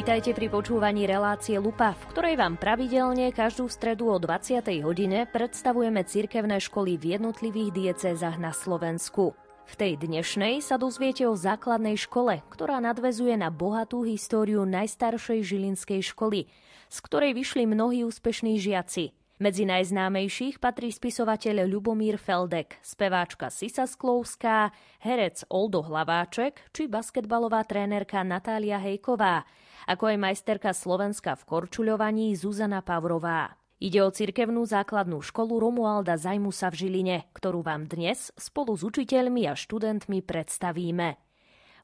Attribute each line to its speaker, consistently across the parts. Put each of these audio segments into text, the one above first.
Speaker 1: Vítajte pri počúvaní relácie Lupa, v ktorej vám pravidelne každú stredu o 20. hodine predstavujeme cirkevné školy v jednotlivých diecézach na Slovensku. V tej dnešnej sa dozviete o základnej škole, ktorá nadvezuje na bohatú históriu najstaršej žilinskej školy, z ktorej vyšli mnohí úspešní žiaci. Medzi najznámejších patrí spisovateľ Ľubomír Feldek, speváčka Sisa Sklovská, herec Oldo Hlaváček či basketbalová trénerka Natália Hejková – ako aj majsterka Slovenska v korčuľovaní Zuzana Pavrová. Ide o cirkevnú základnú školu Romualda Zajmusa v Žiline, ktorú vám dnes spolu s učiteľmi a študentmi predstavíme.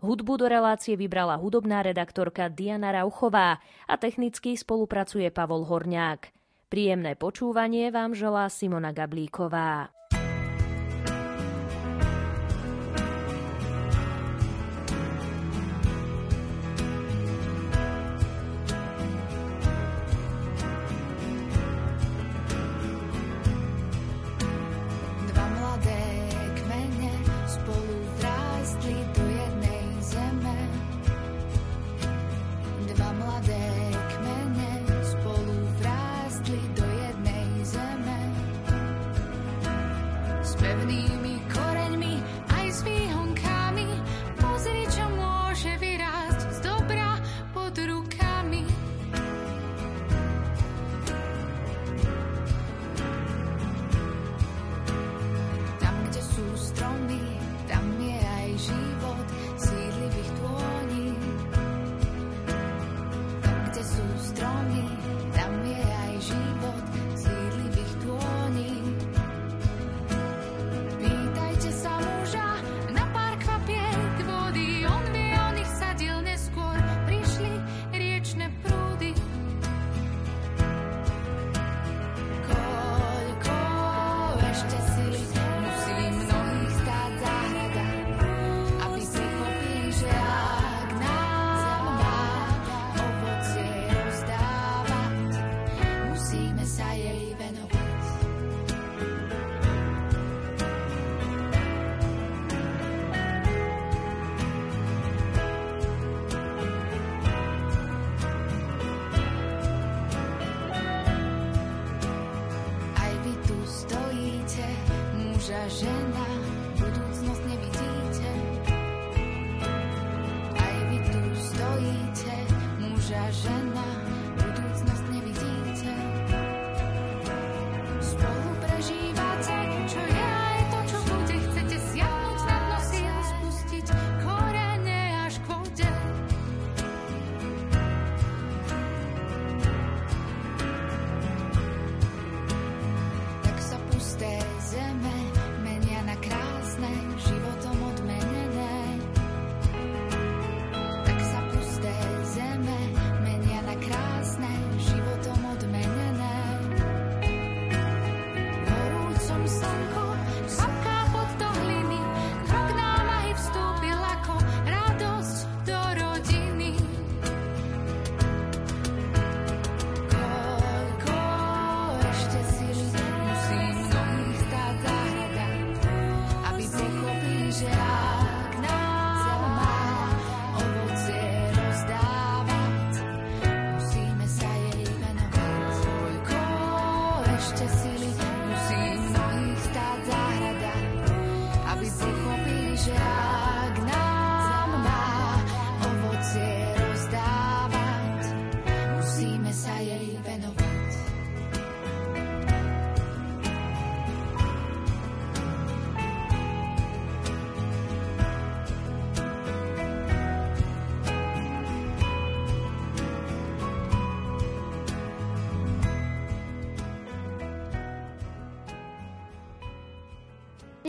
Speaker 1: Hudbu do relácie vybrala hudobná redaktorka Diana Rauchová a technicky spolupracuje Pavol Horňák. Príjemné počúvanie vám želá Simona Gablíková.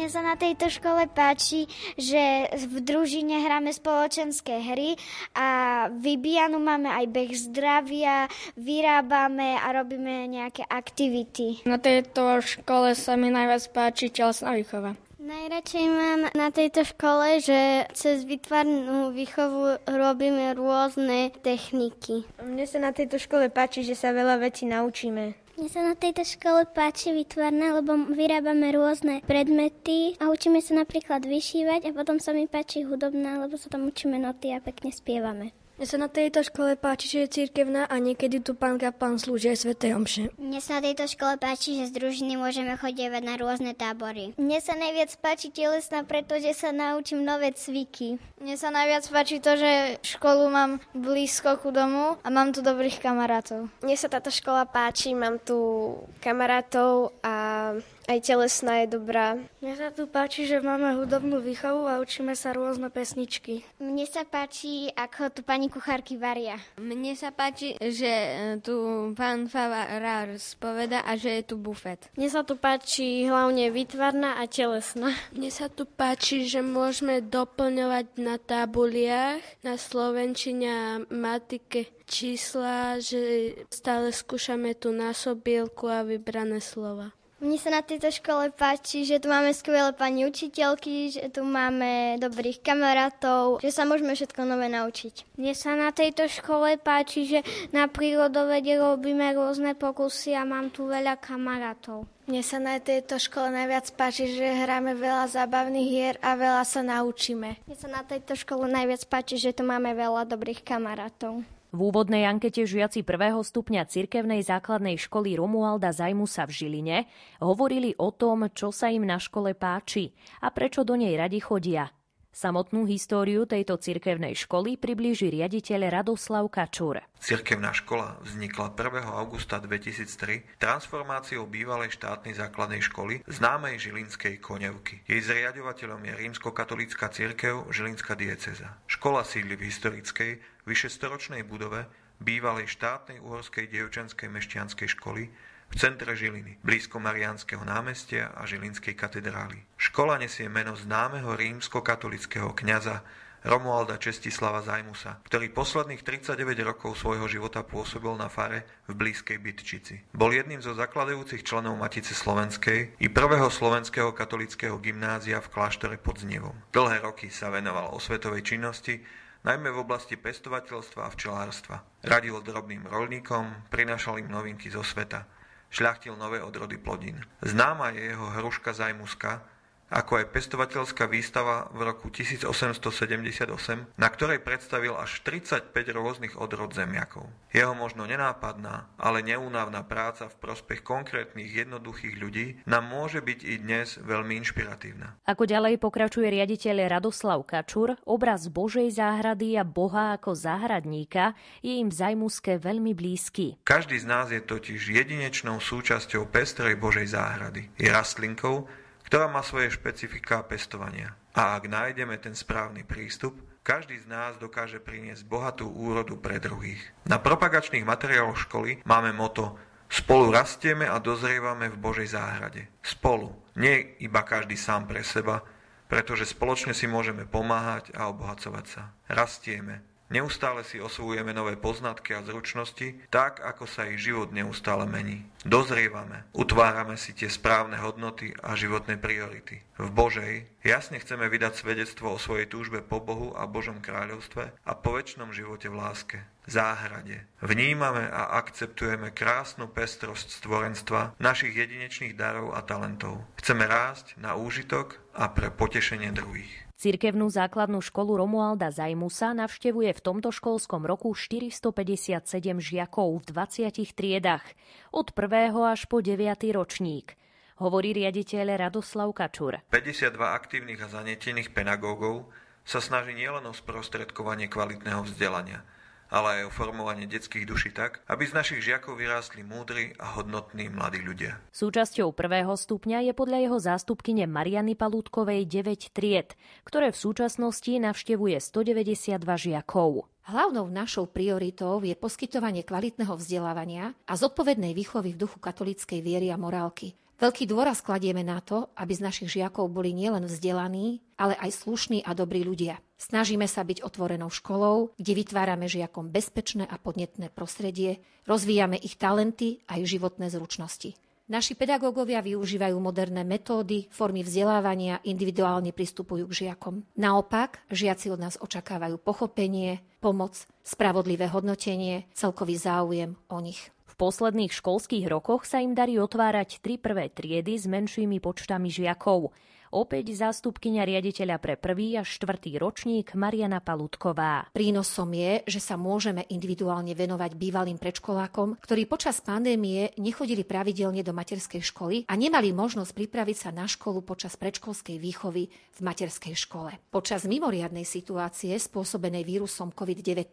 Speaker 2: Mne sa na tejto škole páči, že v družine hráme spoločenské hry a vybíjanu máme aj beh zdravia, vyrábame a robíme nejaké aktivity.
Speaker 3: Na tejto škole sa mi najviac páči telesná výchova.
Speaker 4: Najradšej mám na tejto škole, že cez vytvarnú výchovu robíme rôzne techniky.
Speaker 5: Mne sa na tejto škole páči, že sa veľa vecí naučíme.
Speaker 6: Mne sa na tejto škole páči vytvarné, lebo vyrábame rôzne predmety a učíme sa napríklad vyšívať a potom sa mi páči hudobná, lebo sa tam učíme noty a pekne spievame.
Speaker 3: Mne sa na tejto škole páči, že je cirkevná a niekedy tu pán kaplan slúži aj svätej omše.
Speaker 6: Mne sa na tejto škole páči, že z družiny môžeme chodievať na rôzne tábory.
Speaker 2: Mne sa najviac páči telesná, pretože sa naučím nové cviky.
Speaker 7: Mne sa najviac páči to, že školu mám blízko ku domu a mám tu dobrých kamarátov.
Speaker 8: Mne sa táto škola páči, mám tu kamarátov a aj telesná je dobrá.
Speaker 3: Mne sa tu páči, že máme hudobnú výchovu a učíme sa rôzne pesničky.
Speaker 2: Mne sa páči, ako tu pani kuchárky varia.
Speaker 9: Mne sa páči, že e, tu pán Favarár spoveda a že je tu bufet.
Speaker 4: Mne sa tu páči hlavne výtvarná a telesná.
Speaker 5: Mne sa tu páči, že môžeme doplňovať na tabuliach, na slovenčine a matike čísla, že stále skúšame tú násobielku a vybrané slova.
Speaker 2: Mne sa na tejto škole páči, že tu máme skvelé pani učiteľky, že tu máme dobrých kamarátov, že sa môžeme všetko nové naučiť.
Speaker 6: Mne sa na tejto škole páči, že na prírodovede robíme rôzne pokusy a mám tu veľa kamarátov.
Speaker 7: Mne sa na tejto škole najviac páči, že hráme veľa zábavných hier a veľa sa naučíme.
Speaker 2: Mne sa na tejto škole najviac páči, že tu máme veľa dobrých kamarátov.
Speaker 10: V úvodnej ankete žiaci prvého stupňa cirkevnej základnej školy Romualda Zajmusa v Žiline hovorili o tom, čo sa im na škole páči a prečo do nej radi chodia. Samotnú históriu tejto cirkevnej školy priblíži riaditeľ Radoslav Kačúr.
Speaker 11: Cirkevná škola vznikla 1. augusta 2003 transformáciou bývalej štátnej základnej školy známej Žilinskej konevky. Jej zriadovateľom je rímskokatolícka cirkev Žilinská dieceza. Škola sídli v historickej, vyšestoročnej budove bývalej štátnej uhorskej dievčenskej mešťanskej školy v centre Žiliny, blízko Mariánskeho námestia a Žilinskej katedrály. Škola nesie meno známeho rímsko-katolického kňaza Romualda Čestislava Zajmusa, ktorý posledných 39 rokov svojho života pôsobil na fare v blízkej Bytčici. Bol jedným zo zakladajúcich členov Matice Slovenskej i prvého slovenského katolického gymnázia v kláštore pod Znevom. Dlhé roky sa venoval osvetovej činnosti, najmä v oblasti pestovateľstva a včelárstva. Radil drobným rolníkom, prinašal im novinky zo sveta – šľachtil nové odrody plodín. Známa je jeho hruška zajmuska, ako aj pestovateľská výstava v roku 1878, na ktorej predstavil až 35 rôznych odrod zemiakov. Jeho možno nenápadná, ale neúnavná práca v prospech konkrétnych jednoduchých ľudí nám môže byť i dnes veľmi inšpiratívna.
Speaker 10: Ako ďalej pokračuje riaditeľ Radoslav Kačur, obraz Božej záhrady a Boha ako záhradníka je im v Zajmuske veľmi blízky.
Speaker 11: Každý z nás je totiž jedinečnou súčasťou pestrej Božej záhrady. Je rastlinkou, ktorá má svoje špecifika pestovania. A ak nájdeme ten správny prístup, každý z nás dokáže priniesť bohatú úrodu pre druhých. Na propagačných materiáloch školy máme moto Spolu rastieme a dozrievame v Božej záhrade. Spolu, nie iba každý sám pre seba, pretože spoločne si môžeme pomáhať a obohacovať sa. Rastieme, Neustále si osvojujeme nové poznatky a zručnosti, tak ako sa ich život neustále mení. Dozrievame, utvárame si tie správne hodnoty a životné priority. V Božej jasne chceme vydať svedectvo o svojej túžbe po Bohu a Božom kráľovstve a po väčšnom živote v láske, záhrade. Vnímame a akceptujeme krásnu pestrosť stvorenstva, našich jedinečných darov a talentov. Chceme rásť na úžitok a pre potešenie druhých.
Speaker 10: Cirkevnú základnú školu Romualda Zajmusa navštevuje v tomto školskom roku 457 žiakov v 20 triedach, od 1. až po 9. ročník hovorí riaditeľ Radoslav Kačur.
Speaker 11: 52 aktívnych a zanietených pedagógov sa snaží nielen o sprostredkovanie kvalitného vzdelania – ale aj o formovanie detských duší tak, aby z našich žiakov vyrástli múdri a hodnotní mladí ľudia.
Speaker 10: Súčasťou prvého stupňa je podľa jeho zástupkyne Mariany Palútkovej 9 tried, ktoré v súčasnosti navštevuje 192 žiakov.
Speaker 12: Hlavnou našou prioritou je poskytovanie kvalitného vzdelávania a zodpovednej výchovy v duchu katolíckej viery a morálky. Veľký dôraz kladieme na to, aby z našich žiakov boli nielen vzdelaní, ale aj slušní a dobrí ľudia. Snažíme sa byť otvorenou školou, kde vytvárame žiakom bezpečné a podnetné prostredie, rozvíjame ich talenty a ich životné zručnosti. Naši pedagógovia využívajú moderné metódy, formy vzdelávania, individuálne pristupujú k žiakom. Naopak, žiaci od nás očakávajú pochopenie, pomoc, spravodlivé hodnotenie, celkový záujem o nich
Speaker 10: posledných školských rokoch sa im darí otvárať tri prvé triedy s menšími počtami žiakov. Opäť zástupkynia riaditeľa pre prvý a štvrtý ročník Mariana Palutková.
Speaker 12: Prínosom je, že sa môžeme individuálne venovať bývalým predškolákom, ktorí počas pandémie nechodili pravidelne do materskej školy a nemali možnosť pripraviť sa na školu počas predškolskej výchovy v materskej škole. Počas mimoriadnej situácie spôsobenej vírusom COVID-19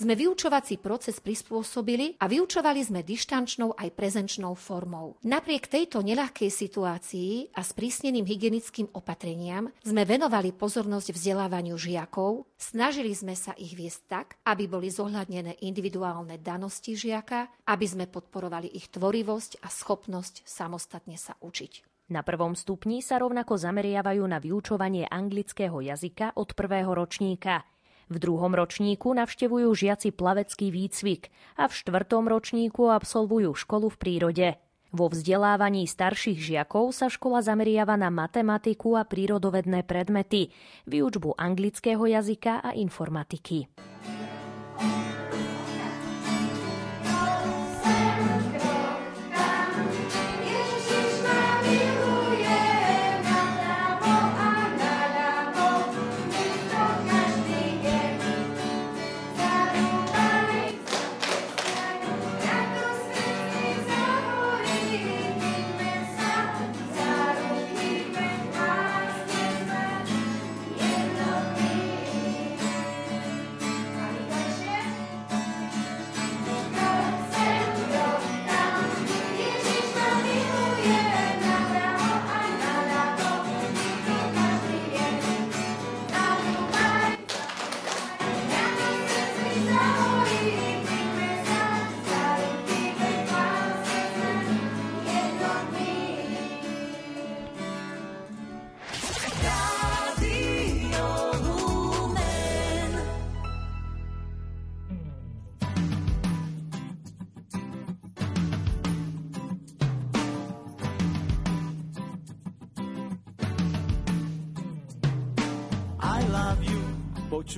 Speaker 12: sme vyučovací proces prispôsobili a vyučovali sme dištančnou aj prezenčnou formou. Napriek tejto neľahkej situácii a sprísneným hygienickým hygienickým opatreniam sme venovali pozornosť vzdelávaniu žiakov, snažili sme sa ich viesť tak, aby boli zohľadnené individuálne danosti žiaka, aby sme podporovali ich tvorivosť a schopnosť samostatne sa učiť.
Speaker 10: Na prvom stupni sa rovnako zameriavajú na vyučovanie anglického jazyka od prvého ročníka. V druhom ročníku navštevujú žiaci plavecký výcvik a v štvrtom ročníku absolvujú školu v prírode. Vo vzdelávaní starších žiakov sa škola zameriava na matematiku a prírodovedné predmety, výučbu anglického jazyka a informatiky.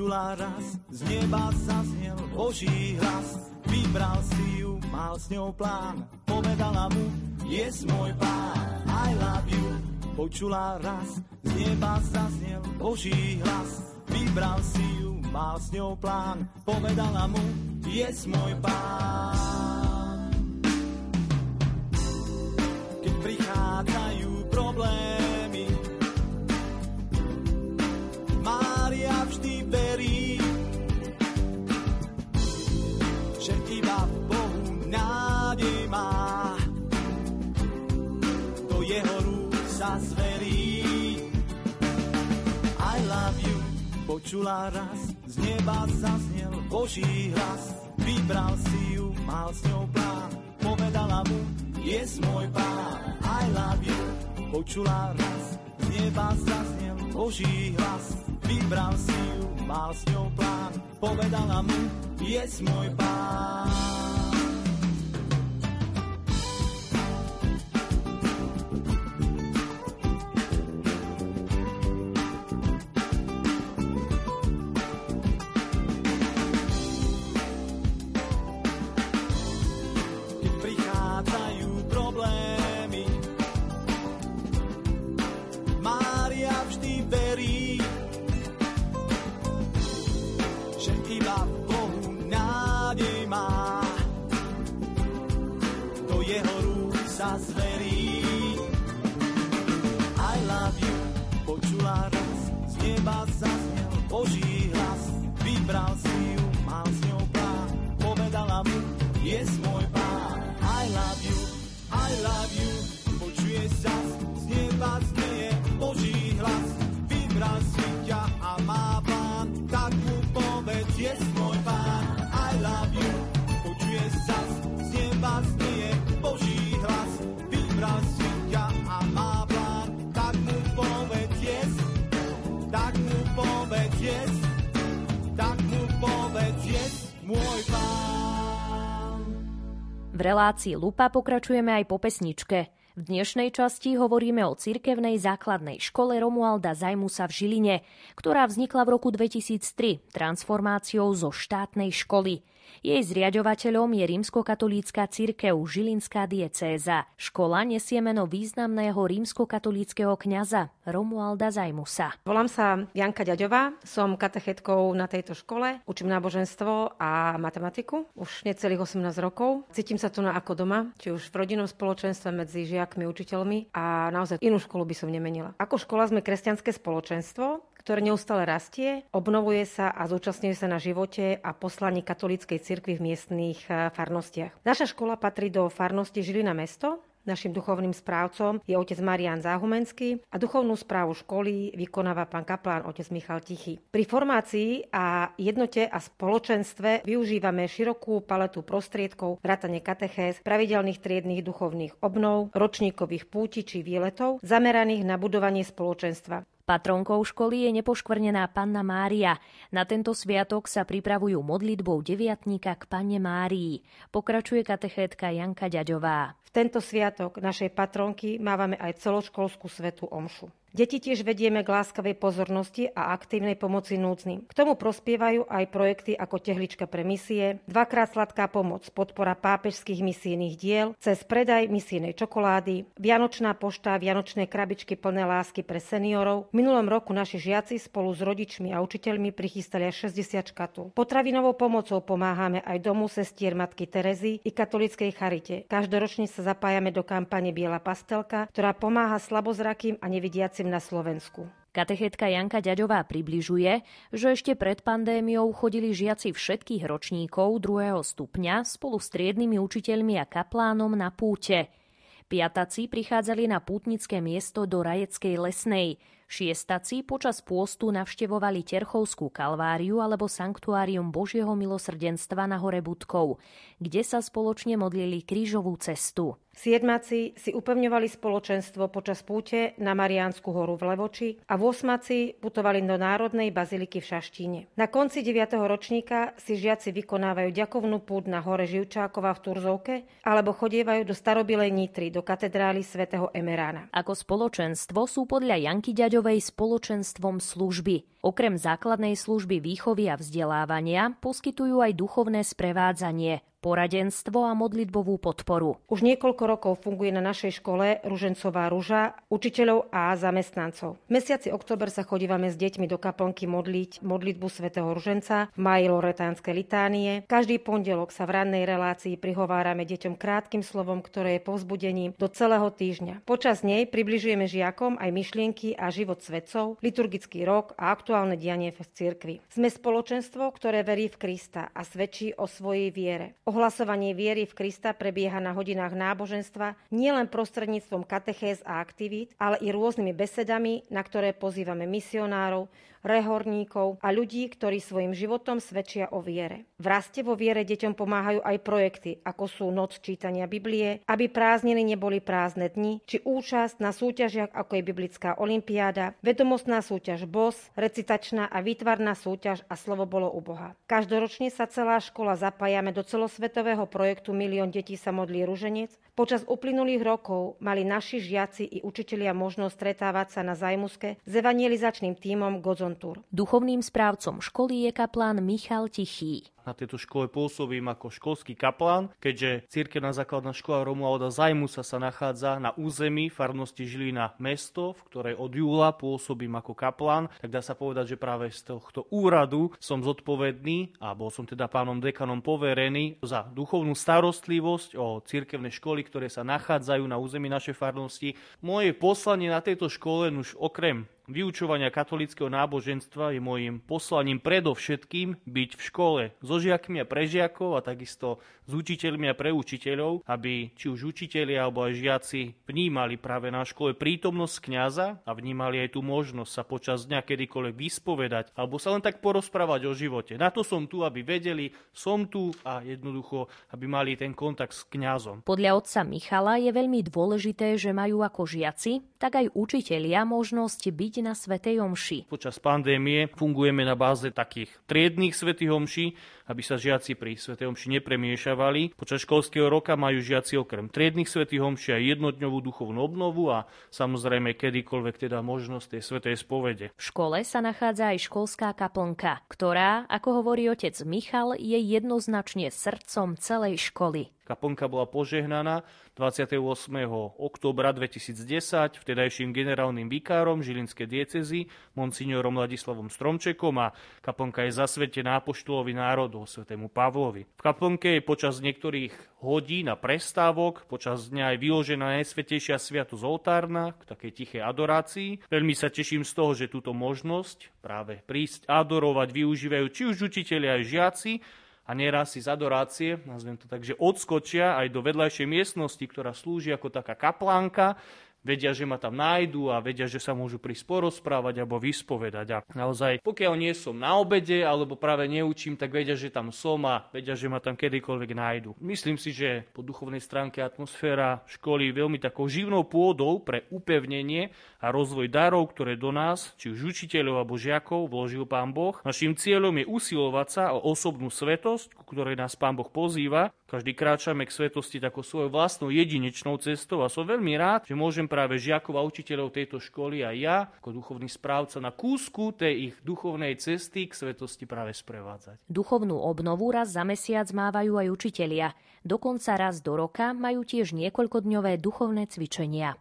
Speaker 13: Počula raz, z neba zaznel Boží hlas. Vybral si ju, mal s ňou plán, povedala mu, je môj pán, I love you. Počula raz, z neba zaznel Boží hlas. Vybral si ju, mal s ňou plán, povedala mu, je môj pán. Keď prichádzajú problémy, Počula raz, z neba zaznel Boží hlas. Vybral si ju, mal s ňou plán. Povedala mu, je môj pán, I love you. Počula raz, z neba zaznel Boží hlas. Vybral si ju, mal s ňou plán. Povedala mu, je môj pán.
Speaker 10: Relácii Lupa pokračujeme aj po pesničke. V dnešnej časti hovoríme o cirkevnej základnej škole Romualda Zajmusa v Žiline, ktorá vznikla v roku 2003 transformáciou zo štátnej školy. Jej zriadovateľom je rímskokatolícka cirkev Žilinská diecéza. Škola nesie meno významného rímskokatolíckého kňaza Romualda Zajmusa.
Speaker 14: Volám sa Janka Ďaďová, som katechetkou na tejto škole, učím náboženstvo a matematiku už necelých 18 rokov. Cítim sa tu na ako doma, či už v rodinnom spoločenstve medzi žiakmi, učiteľmi a naozaj inú školu by som nemenila. Ako škola sme kresťanské spoločenstvo, ktoré neustále rastie, obnovuje sa a zúčastňuje sa na živote a poslaní katolíckej cirkvi v miestných eh, farnostiach. Naša škola patrí do farnosti Žilina mesto, Našim duchovným správcom je otec Marian Záhumenský a duchovnú správu školy vykonáva pán kaplán otec Michal Tichy. Pri formácii a jednote a spoločenstve využívame širokú paletu prostriedkov, vrátane katechéz, pravidelných triedných duchovných obnov, ročníkových púti či výletov, zameraných na budovanie spoločenstva.
Speaker 10: Patronkou školy je nepoškvrnená Panna Mária. Na tento sviatok sa pripravujú modlitbou deviatníka k Panne Márii. Pokračuje katechétka Janka Ďaďová.
Speaker 14: V tento sviatok našej patronky mávame aj celoškolskú svetu omšu. Deti tiež vedieme k láskavej pozornosti a aktívnej pomoci núdznym. K tomu prospievajú aj projekty ako Tehlička pre misie, dvakrát sladká pomoc, podpora pápežských misijných diel, cez predaj misijnej čokolády, Vianočná pošta, Vianočné krabičky plné lásky pre seniorov. V minulom roku naši žiaci spolu s rodičmi a učiteľmi prichystali až 60 škatul. Potravinovou pomocou pomáhame aj domu sestier matky Terezy i katolickej charite. Každoročne sa zapájame do kampane Biela pastelka, ktorá pomáha slabozrakým a nevidiacim na Slovensku.
Speaker 10: Katechetka Janka Ďaďová približuje, že ešte pred pandémiou chodili žiaci všetkých ročníkov druhého stupňa spolu s triednymi učiteľmi a kaplánom na púte. Piataci prichádzali na pútnické miesto do Rajeckej lesnej. Šiestaci počas pôstu navštevovali Terchovskú kalváriu alebo Sanktuárium Božieho milosrdenstva na hore Budkov, kde sa spoločne modlili krížovú cestu.
Speaker 14: Siedmaci si upevňovali spoločenstvo počas púte na Mariánsku horu v Levoči a v osmaci putovali do Národnej baziliky v Šaštíne. Na konci 9. ročníka si žiaci vykonávajú ďakovnú púť na hore Živčákova v Turzovke alebo chodievajú do starobilej Nitry, do katedrály svätého Emerána.
Speaker 10: Ako spoločenstvo sú podľa Janky Ďaďovej spoločenstvom služby. Okrem základnej služby výchovy a vzdelávania poskytujú aj duchovné sprevádzanie, poradenstvo a modlitbovú podporu.
Speaker 14: Už niekoľko rokov funguje na našej škole Ružencová ruža učiteľov a zamestnancov. V mesiaci oktober sa chodívame s deťmi do kaplnky modliť modlitbu svätého Ruženca v maji Loretánske litánie. Každý pondelok sa v rannej relácii prihovárame deťom krátkým slovom, ktoré je povzbudením do celého týždňa. Počas nej približujeme žiakom aj myšlienky a život svetcov, liturgický rok a aktuálne dianie v cirkvi. Sme spoločenstvo, ktoré verí v Krista a svedčí o svojej viere. Ohlasovanie viery v Krista prebieha na hodinách náboženstva nielen prostredníctvom katechéz a aktivít, ale i rôznymi besedami, na ktoré pozývame misionárov, rehorníkov a ľudí, ktorí svojim životom svedčia o viere. V raste vo viere deťom pomáhajú aj projekty, ako sú noc čítania Biblie, aby prázdniny neboli prázdne dni, či účasť na súťažiach, ako je Biblická olimpiáda, vedomostná súťaž BOS, recitačná a výtvarná súťaž a slovo bolo u Boha. Každoročne sa celá škola zapájame do celosvetového projektu Milión detí sa modlí ruženec. Počas uplynulých rokov mali naši žiaci i učitelia možnosť stretávať sa na Zajmuske s evangelizačným tímom Godzon Tour.
Speaker 10: Duchovným správcom školy je kaplán Michal Tichý.
Speaker 15: Na tejto škole pôsobím ako školský kaplán, keďže cirkevná základná škola Romualda Zajmusa sa nachádza na území farnosti Žilina mesto, v ktorej od júla pôsobím ako kaplán, tak dá sa povedať, že práve z tohto úradu som zodpovedný a bol som teda pánom dekanom poverený za duchovnú starostlivosť o cirkevné školy, ktoré sa nachádzajú na území našej farnosti. Moje poslanie na tejto škole už okrem vyučovania katolického náboženstva je môjim poslaním predovšetkým byť v škole so žiakmi a pre žiakov a takisto s učiteľmi a pre učiteľov, aby či už učiteľi alebo aj žiaci vnímali práve na škole prítomnosť kňaza a vnímali aj tú možnosť sa počas dňa kedykoľvek vyspovedať alebo sa len tak porozprávať o živote. Na to som tu, aby vedeli, som tu a jednoducho, aby mali ten kontakt s kňazom.
Speaker 10: Podľa otca Michala je veľmi dôležité, že majú ako žiaci, tak aj učitelia možnosť byť
Speaker 16: na Svetej Omši.
Speaker 15: Počas pandémie fungujeme na báze takých triedných Svetých Omší, aby sa žiaci pri Svetej Omši nepremiešavali. Počas školského roka majú žiaci okrem triedných Svetých Omši aj jednodňovú duchovnú obnovu a samozrejme kedykoľvek teda možnosť tej Svetej spovede.
Speaker 16: V škole sa nachádza aj školská kaplnka, ktorá, ako hovorí otec Michal, je jednoznačne srdcom celej školy.
Speaker 15: Kaplnka bola požehnaná 28. oktobra 2010 vtedajším generálnym vikárom Žilinskej diecezy monsignorom Ladislavom Stromčekom a kaplnka je zasvetená apoštolovi národov svetému Pavlovi. V kaplnke je počas niektorých hodín a prestávok počas dňa aj vyložená najsvetejšia sviatosť oltárna k takej tichej adorácii. Veľmi sa teším z toho, že túto možnosť práve prísť adorovať využívajú či už učiteľi aj žiaci, a nieraz si z adorácie, nazvem to tak, že odskočia aj do vedľajšej miestnosti, ktorá slúži ako taká kaplánka, vedia, že ma tam nájdu a vedia, že sa môžu prísť porozprávať alebo vyspovedať. A naozaj, pokiaľ nie som na obede alebo práve neučím, tak vedia, že tam som a vedia, že ma tam kedykoľvek nájdu. Myslím si, že po duchovnej stránke atmosféra školy je veľmi takou živnou pôdou pre upevnenie a rozvoj darov, ktoré do nás, či už učiteľov alebo žiakov, vložil Pán Boh. Naším cieľom je usilovať sa o osobnú svetosť, ku ktorej nás Pán Boh pozýva. Každý kráčame k svetosti takou svojou vlastnou jedinečnou cestou a som veľmi rád, že môžem práve žiakov a učiteľov tejto školy a ja, ako duchovný správca, na kúsku tej ich duchovnej cesty k svetosti práve sprevádzať.
Speaker 16: Duchovnú obnovu raz za mesiac mávajú aj učitelia. Dokonca raz do roka majú tiež niekoľkodňové duchovné cvičenia.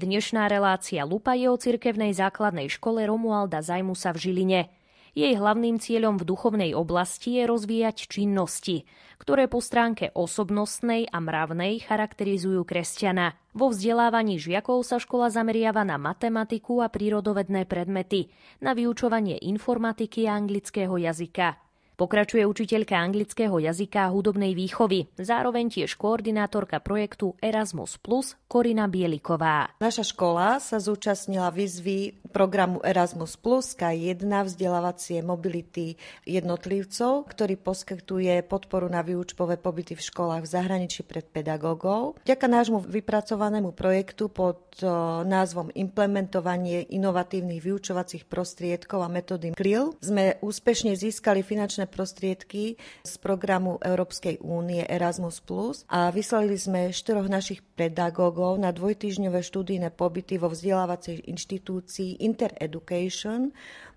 Speaker 10: Dnešná relácia Lupa je o cirkevnej základnej škole Romualda Zajmusa v Žiline. Jej hlavným cieľom v duchovnej oblasti je rozvíjať činnosti, ktoré po stránke osobnostnej a mravnej charakterizujú kresťana. Vo vzdelávaní žiakov sa škola zameriava na matematiku a prírodovedné predmety, na vyučovanie informatiky a anglického jazyka. Pokračuje učiteľka anglického jazyka a hudobnej výchovy, zároveň tiež koordinátorka projektu Erasmus Plus Korina Bieliková.
Speaker 17: Naša škola sa zúčastnila výzvy programu Erasmus Plus K1 vzdelávacie mobility jednotlivcov, ktorý poskytuje podporu na výučbové pobyty v školách v zahraničí pred pedagógov. Vďaka nášmu vypracovanému projektu pod názvom Implementovanie inovatívnych vyučovacích prostriedkov a metódy KRIL sme úspešne získali finančné prostriedky z programu Európskej únie Erasmus+, a vyslali sme štyroch našich pedagógov na dvojtýždňové študijné pobyty vo vzdelávacej inštitúcii Intereducation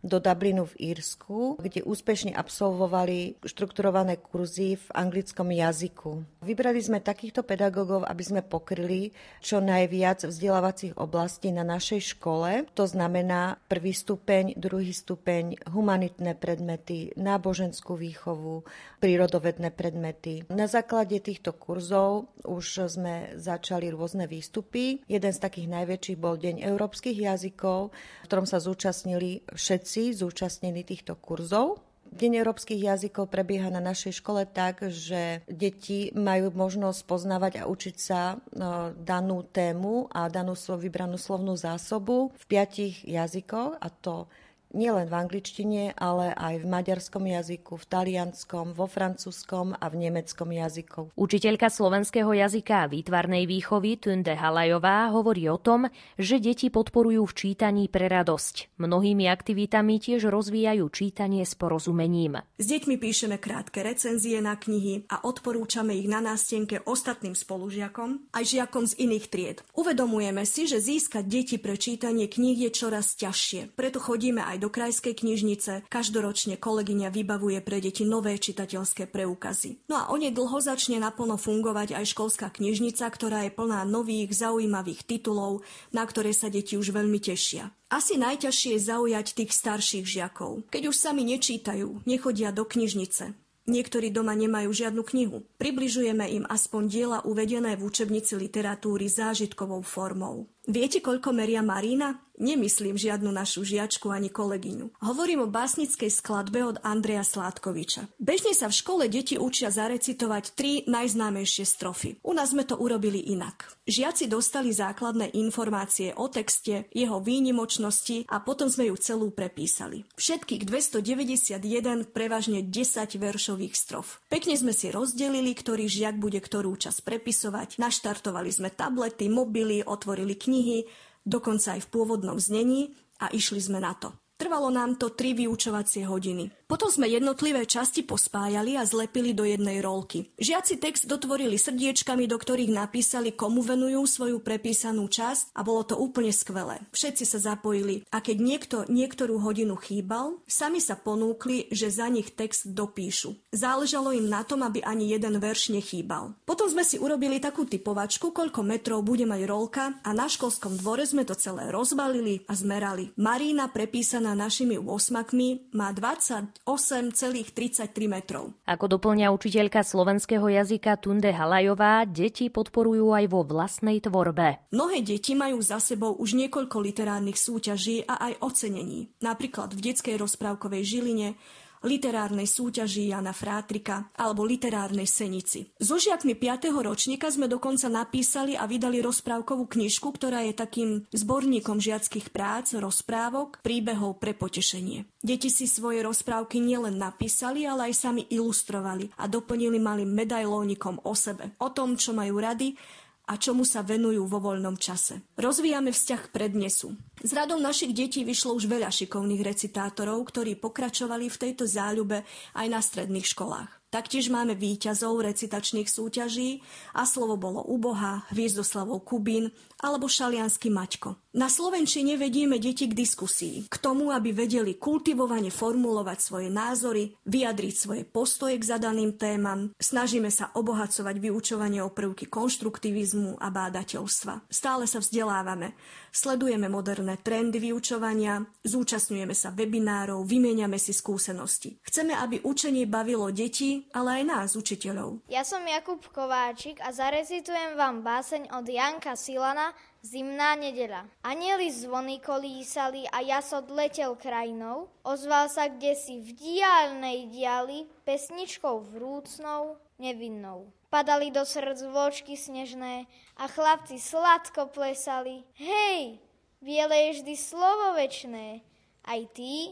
Speaker 17: do Dublinu v Írsku, kde úspešne absolvovali štrukturované kurzy v anglickom jazyku. Vybrali sme takýchto pedagógov, aby sme pokryli čo najviac vzdelávacích oblastí na našej škole. To znamená prvý stupeň, druhý stupeň, humanitné predmety, náboženskú výchovu, prírodovedné predmety. Na základe týchto kurzov už sme začali rôzne výstupy. Jeden z takých najväčších bol Deň európskych jazykov, v ktorom sa zúčastnili všetci všetci zúčastnení týchto kurzov. Deň európskych jazykov prebieha na našej škole tak, že deti majú možnosť poznávať a učiť sa no, danú tému a danú vybranú slovnú zásobu v piatich jazykoch a to nielen v angličtine, ale aj v maďarskom jazyku, v talianskom, vo francúzskom a v nemeckom jazyku.
Speaker 10: Učiteľka slovenského jazyka a výtvarnej výchovy Tunde Halajová hovorí o tom, že deti podporujú v čítaní pre radosť. Mnohými aktivitami tiež rozvíjajú čítanie s porozumením.
Speaker 18: S deťmi píšeme krátke recenzie na knihy a odporúčame ich na nástenke ostatným spolužiakom aj žiakom z iných tried. Uvedomujeme si, že získať deti pre čítanie kníh je čoraz ťažšie, preto chodíme aj do krajskej knižnice. Každoročne kolegyňa vybavuje pre deti nové čitateľské preukazy. No a onedlho začne naplno fungovať aj školská knižnica, ktorá je plná nových, zaujímavých titulov, na ktoré sa deti už veľmi tešia. Asi najťažšie je zaujať tých starších žiakov. Keď už sami nečítajú, nechodia do knižnice. Niektorí doma nemajú žiadnu knihu. Približujeme im aspoň diela uvedené v učebnici literatúry zážitkovou formou. Viete, koľko meria Marina? Nemyslím žiadnu našu žiačku ani kolegyňu. Hovorím o básnickej skladbe od Andreja Sládkoviča. Bežne sa v škole deti učia zarecitovať tri najznámejšie strofy. U nás sme to urobili inak. Žiaci dostali základné informácie o texte, jeho výnimočnosti a potom sme ju celú prepísali. Všetkých 291 prevažne 10 veršových strof. Pekne sme si rozdelili, ktorý žiak bude ktorú čas prepisovať. Naštartovali sme tablety, mobily, otvorili knihy knihy, dokonca aj v pôvodnom znení a išli sme na to. Trvalo nám to tri vyučovacie hodiny. Potom sme jednotlivé časti pospájali a zlepili do jednej rolky. Žiaci text dotvorili srdiečkami, do ktorých napísali, komu venujú svoju prepísanú časť a bolo to úplne skvelé. Všetci sa zapojili a keď niekto niektorú hodinu chýbal, sami sa ponúkli, že za nich text dopíšu. Záležalo im na tom, aby ani jeden verš nechýbal. Potom sme si urobili takú typovačku, koľko metrov bude mať rolka a na školskom dvore sme to celé rozbalili a zmerali. Marína prepísaná našimi 8 má 20 8,33 metrov.
Speaker 10: Ako doplňa učiteľka slovenského jazyka Tunde Halajová, deti podporujú aj vo vlastnej tvorbe.
Speaker 18: Mnohé deti majú za sebou už niekoľko literárnych súťaží a aj ocenení. Napríklad v detskej rozprávkovej Žiline literárnej súťaži Jana Frátrika alebo literárnej Senici. So žiakmi 5. ročníka sme dokonca napísali a vydali rozprávkovú knižku, ktorá je takým zborníkom žiackých prác, rozprávok, príbehov pre potešenie. Deti si svoje rozprávky nielen napísali, ale aj sami ilustrovali a doplnili malým medailónikom o sebe, o tom, čo majú rady a čomu sa venujú vo voľnom čase. Rozvíjame vzťah k prednesu. Z radou našich detí vyšlo už veľa šikovných recitátorov, ktorí pokračovali v tejto záľube aj na stredných školách. Taktiež máme výťazov recitačných súťaží a slovo bolo Uboha, Hviezdoslavov Kubín alebo Šaliansky Maťko. Na Slovenčine vedieme deti k diskusii, k tomu, aby vedeli kultivovane formulovať svoje názory, vyjadriť svoje postoje k zadaným témam. Snažíme sa obohacovať vyučovanie o prvky konštruktivizmu a bádateľstva. Stále sa vzdelávame. Sledujeme moderné trendy vyučovania, zúčastňujeme sa webinárov, vymieňame si skúsenosti. Chceme, aby učenie bavilo deti, ale aj nás, učiteľov.
Speaker 19: Ja som Jakub Kováčik a zarecitujem vám báseň od Janka Silana Zimná nedeľa. Anieli zvony kolísali a jasod letel krajinou, ozval sa kde si v diálnej diali pesničkou vrúcnou, nevinnou. Padali do srdc vločky snežné a chlapci sladko plesali. Hej, biele je vždy slovo večné, aj tí,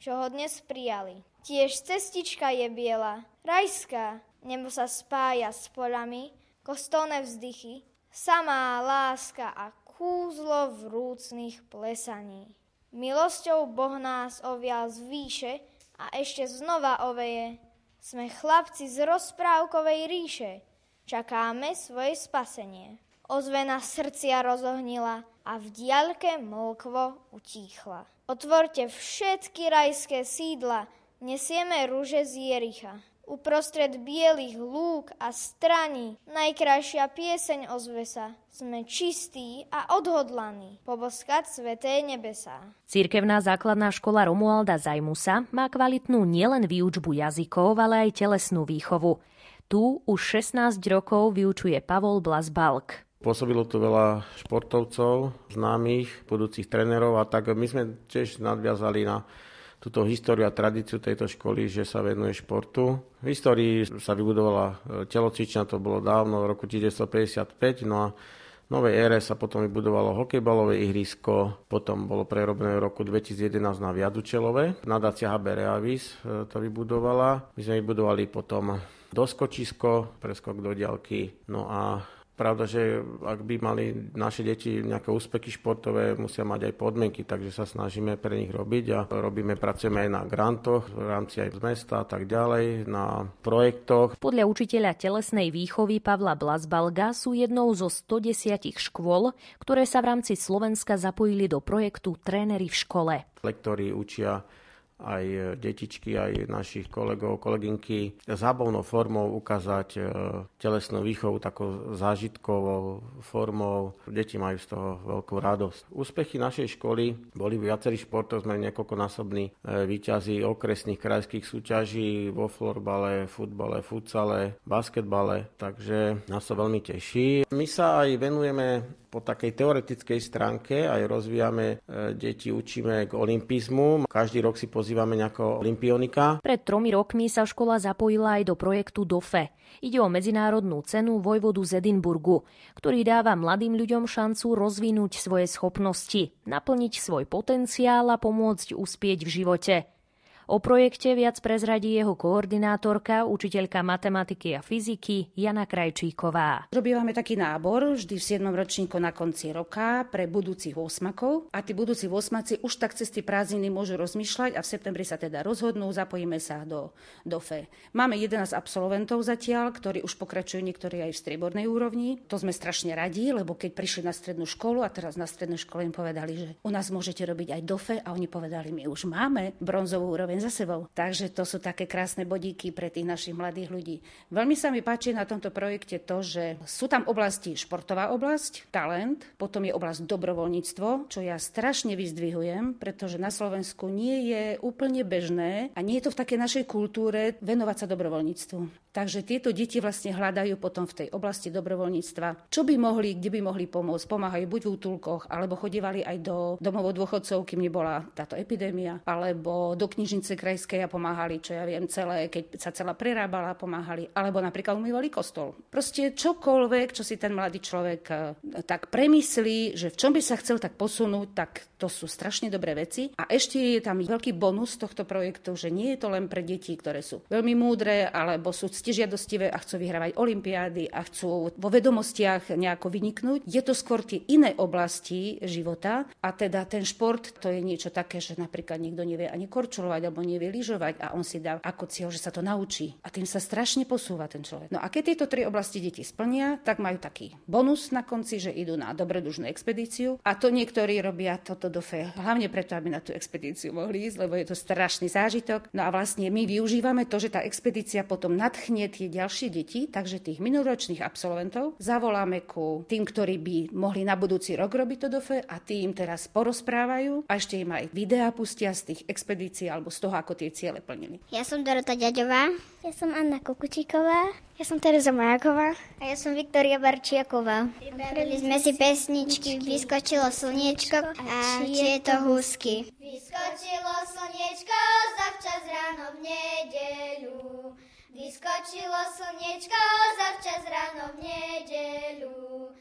Speaker 19: čo ho dnes prijali. Tiež cestička je biela, rajská, nebo sa spája s polami, kostolné vzdychy, samá láska a kúzlo vrúcných plesaní. Milosťou Boh nás ovial z výše a ešte znova oveje. Sme chlapci z rozprávkovej ríše, čakáme svoje spasenie. Ozvena srdcia rozohnila a v diaľke mlkvo utíchla. Otvorte všetky rajské sídla, Nesieme rúže z Jericha. Uprostred bielých lúk a straní najkrajšia pieseň ozve sa. Sme čistí a odhodlaní poboskať sveté nebesá.
Speaker 10: Cirkevná základná škola Romualda Zajmusa má kvalitnú nielen výučbu jazykov, ale aj telesnú výchovu. Tu už 16 rokov vyučuje Pavol Blas Balk.
Speaker 20: Pôsobilo tu veľa športovcov, známych, budúcich trénerov a tak my sme tiež nadviazali na túto históriu a tradíciu tejto školy, že sa venuje športu. V histórii sa vybudovala e, telocvičňa, to bolo dávno, v roku 1955, no a v novej ére sa potom vybudovalo hokejbalové ihrisko, potom bolo prerobené v roku 2011 na Viadučelové. Nadácia HB Reavis e, to vybudovala. My sme vybudovali potom doskočisko, preskok do diaľky, no a Pravda, že ak by mali naše deti nejaké úspechy športové, musia mať aj podmienky, takže sa snažíme pre nich robiť a robíme, pracujeme aj na grantoch v rámci aj z mesta a tak ďalej, na projektoch.
Speaker 10: Podľa učiteľa telesnej výchovy Pavla Blasbalga sú jednou zo 110 škôl, ktoré sa v rámci Slovenska zapojili do projektu Trénery v škole.
Speaker 20: Lektori učia aj e, detičky, aj našich kolegov, kolegynky zábavnou formou ukázať e, telesnú výchovu takou zážitkovou formou. Deti majú z toho veľkú radosť. Úspechy našej školy boli v viacerých športoch, sme niekoľkonásobní e, výťazí okresných krajských súťaží vo florbale, futbale, futsale, basketbale, takže nás to veľmi teší. My sa aj venujeme po takej teoretickej stránke aj rozvíjame e, deti, učíme k olimpizmu. Každý rok si pozývame nejakého olimpionika.
Speaker 10: Pred tromi rokmi sa škola zapojila aj do projektu DOFE. Ide o medzinárodnú cenu vojvodu z Edinburgu, ktorý dáva mladým ľuďom šancu rozvinúť svoje schopnosti, naplniť svoj potenciál a pomôcť uspieť v živote. O projekte viac prezradí jeho koordinátorka, učiteľka matematiky a fyziky Jana Krajčíková.
Speaker 21: Robívame taký nábor vždy v 7. ročníku na konci roka pre budúcich osmakov a tí budúci osmaci už tak cez tie prázdniny môžu rozmýšľať a v septembri sa teda rozhodnú, zapojíme sa do, do FE. Máme 11 absolventov zatiaľ, ktorí už pokračujú niektorí aj v striebornej úrovni. To sme strašne radi, lebo keď prišli na strednú školu a teraz na strednej škole im povedali, že u nás môžete robiť aj DOFE a oni povedali, my už máme bronzovú úroveň zároveň za sebou. Takže to sú také krásne bodíky pre tých našich mladých ľudí. Veľmi sa mi páči na tomto projekte to, že sú tam oblasti športová oblasť, talent, potom je oblasť dobrovoľníctvo, čo ja strašne vyzdvihujem, pretože na Slovensku nie je úplne bežné a nie je to v takej našej kultúre venovať sa dobrovoľníctvu. Takže tieto deti vlastne hľadajú potom v tej oblasti dobrovoľníctva, čo by mohli, kde by mohli pomôcť. Pomáhajú buď v útulkoch, alebo chodívali aj do domov dôchodcov, kým nebola táto epidémia, alebo do knižnice krajskej a pomáhali, čo ja viem, celé, keď sa celá prerábala, pomáhali, alebo napríklad umývali kostol. Proste čokoľvek, čo si ten mladý človek eh, tak premyslí, že v čom by sa chcel tak posunúť, tak to sú strašne dobré veci. A ešte je tam veľký bonus tohto projektu, že nie je to len pre deti, ktoré sú veľmi múdre, alebo sú ctižiadostivé a chcú vyhrávať olimpiády a chcú vo vedomostiach nejako vyniknúť. Je to skôr tie iné oblasti života a teda ten šport to je niečo také, že napríklad nikto nevie ani korčulovať alebo nevie lyžovať a on si dá ako cieľ, že sa to naučí. A tým sa strašne posúva ten človek. No a keď tieto tri oblasti deti splnia, tak majú taký bonus na konci, že idú na dobrodružnú expedíciu. A to niektorí robia toto do fe, hlavne preto, aby na tú expedíciu mohli ísť, lebo je to strašný zážitok. No a vlastne my využívame to, že tá expedícia potom nadchne tie ďalšie deti, takže tých minuloročných absolventov zavoláme ku tým, ktorí by mohli na budúci rok robiť to do fe a tí im teraz porozprávajú a ešte im aj videá pustia z tých expedícií alebo z toho, ako tie ciele plnili.
Speaker 22: Ja som Dorota Ďaďová.
Speaker 23: Ja som Anna Kukučíková.
Speaker 24: Ja som Tereza Majaková.
Speaker 25: A ja som Viktoria Barčiaková. Pripravili sme si pesničky Vyskočilo slniečko a či je to husky.
Speaker 26: Vyskočilo slniečko zavčas ráno v nedeľu. Vyskočilo slniečko zavčas ráno v nedeľu.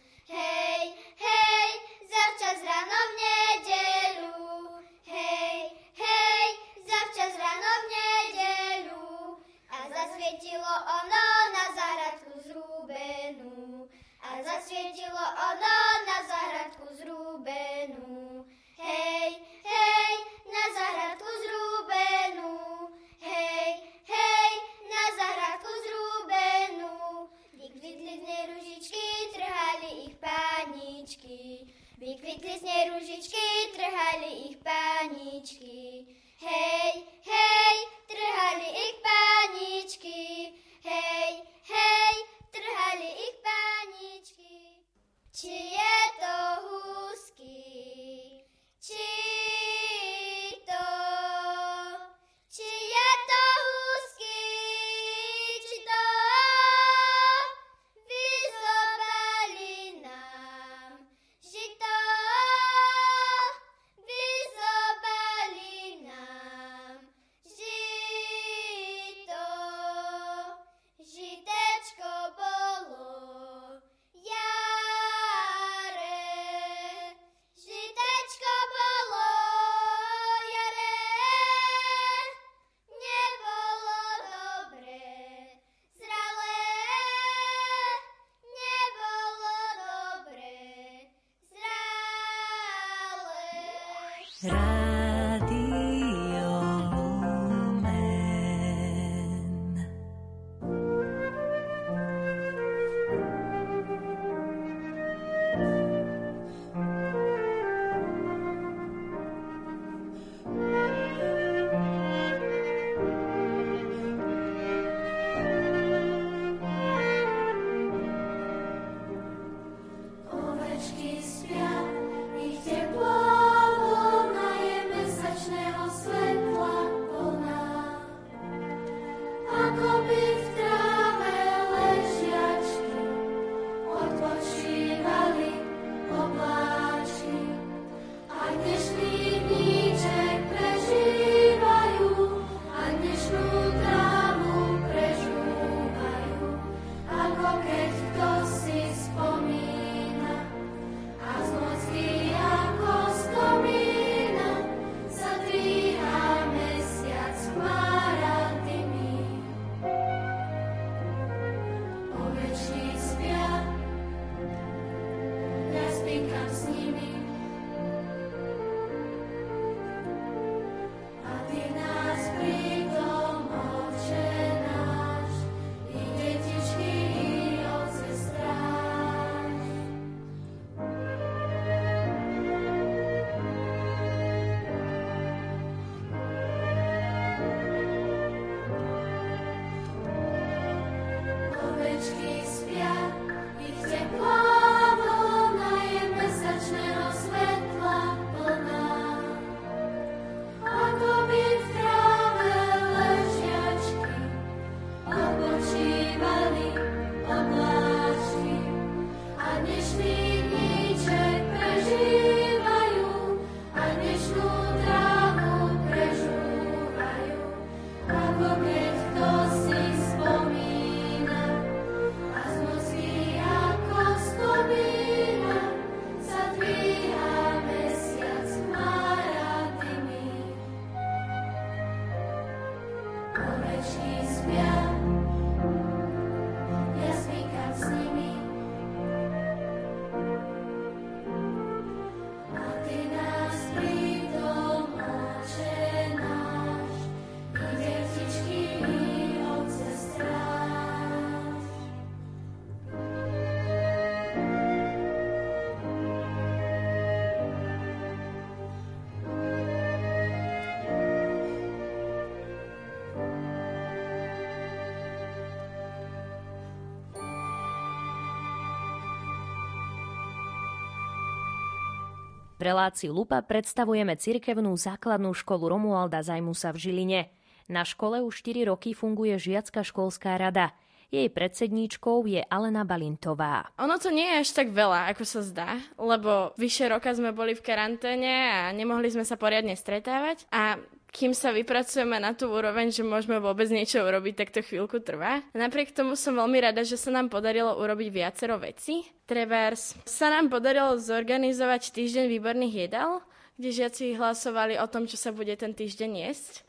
Speaker 10: Relácii Lupa predstavujeme cirkevnú základnú školu Romualda Zajmusa v Žiline. Na škole už 4 roky funguje žiacka školská rada. Jej predsedníčkou je Alena Balintová.
Speaker 27: Ono to nie je až tak veľa, ako sa zdá, lebo vyše roka sme boli v karanténe a nemohli sme sa poriadne stretávať a kým sa vypracujeme na tú úroveň, že môžeme vôbec niečo urobiť, tak to chvíľku trvá. Napriek tomu som veľmi rada, že sa nám podarilo urobiť viacero vecí. Trebárs sa nám podarilo zorganizovať týždeň výborných jedál, kde žiaci hlasovali o tom, čo sa bude ten týždeň jesť.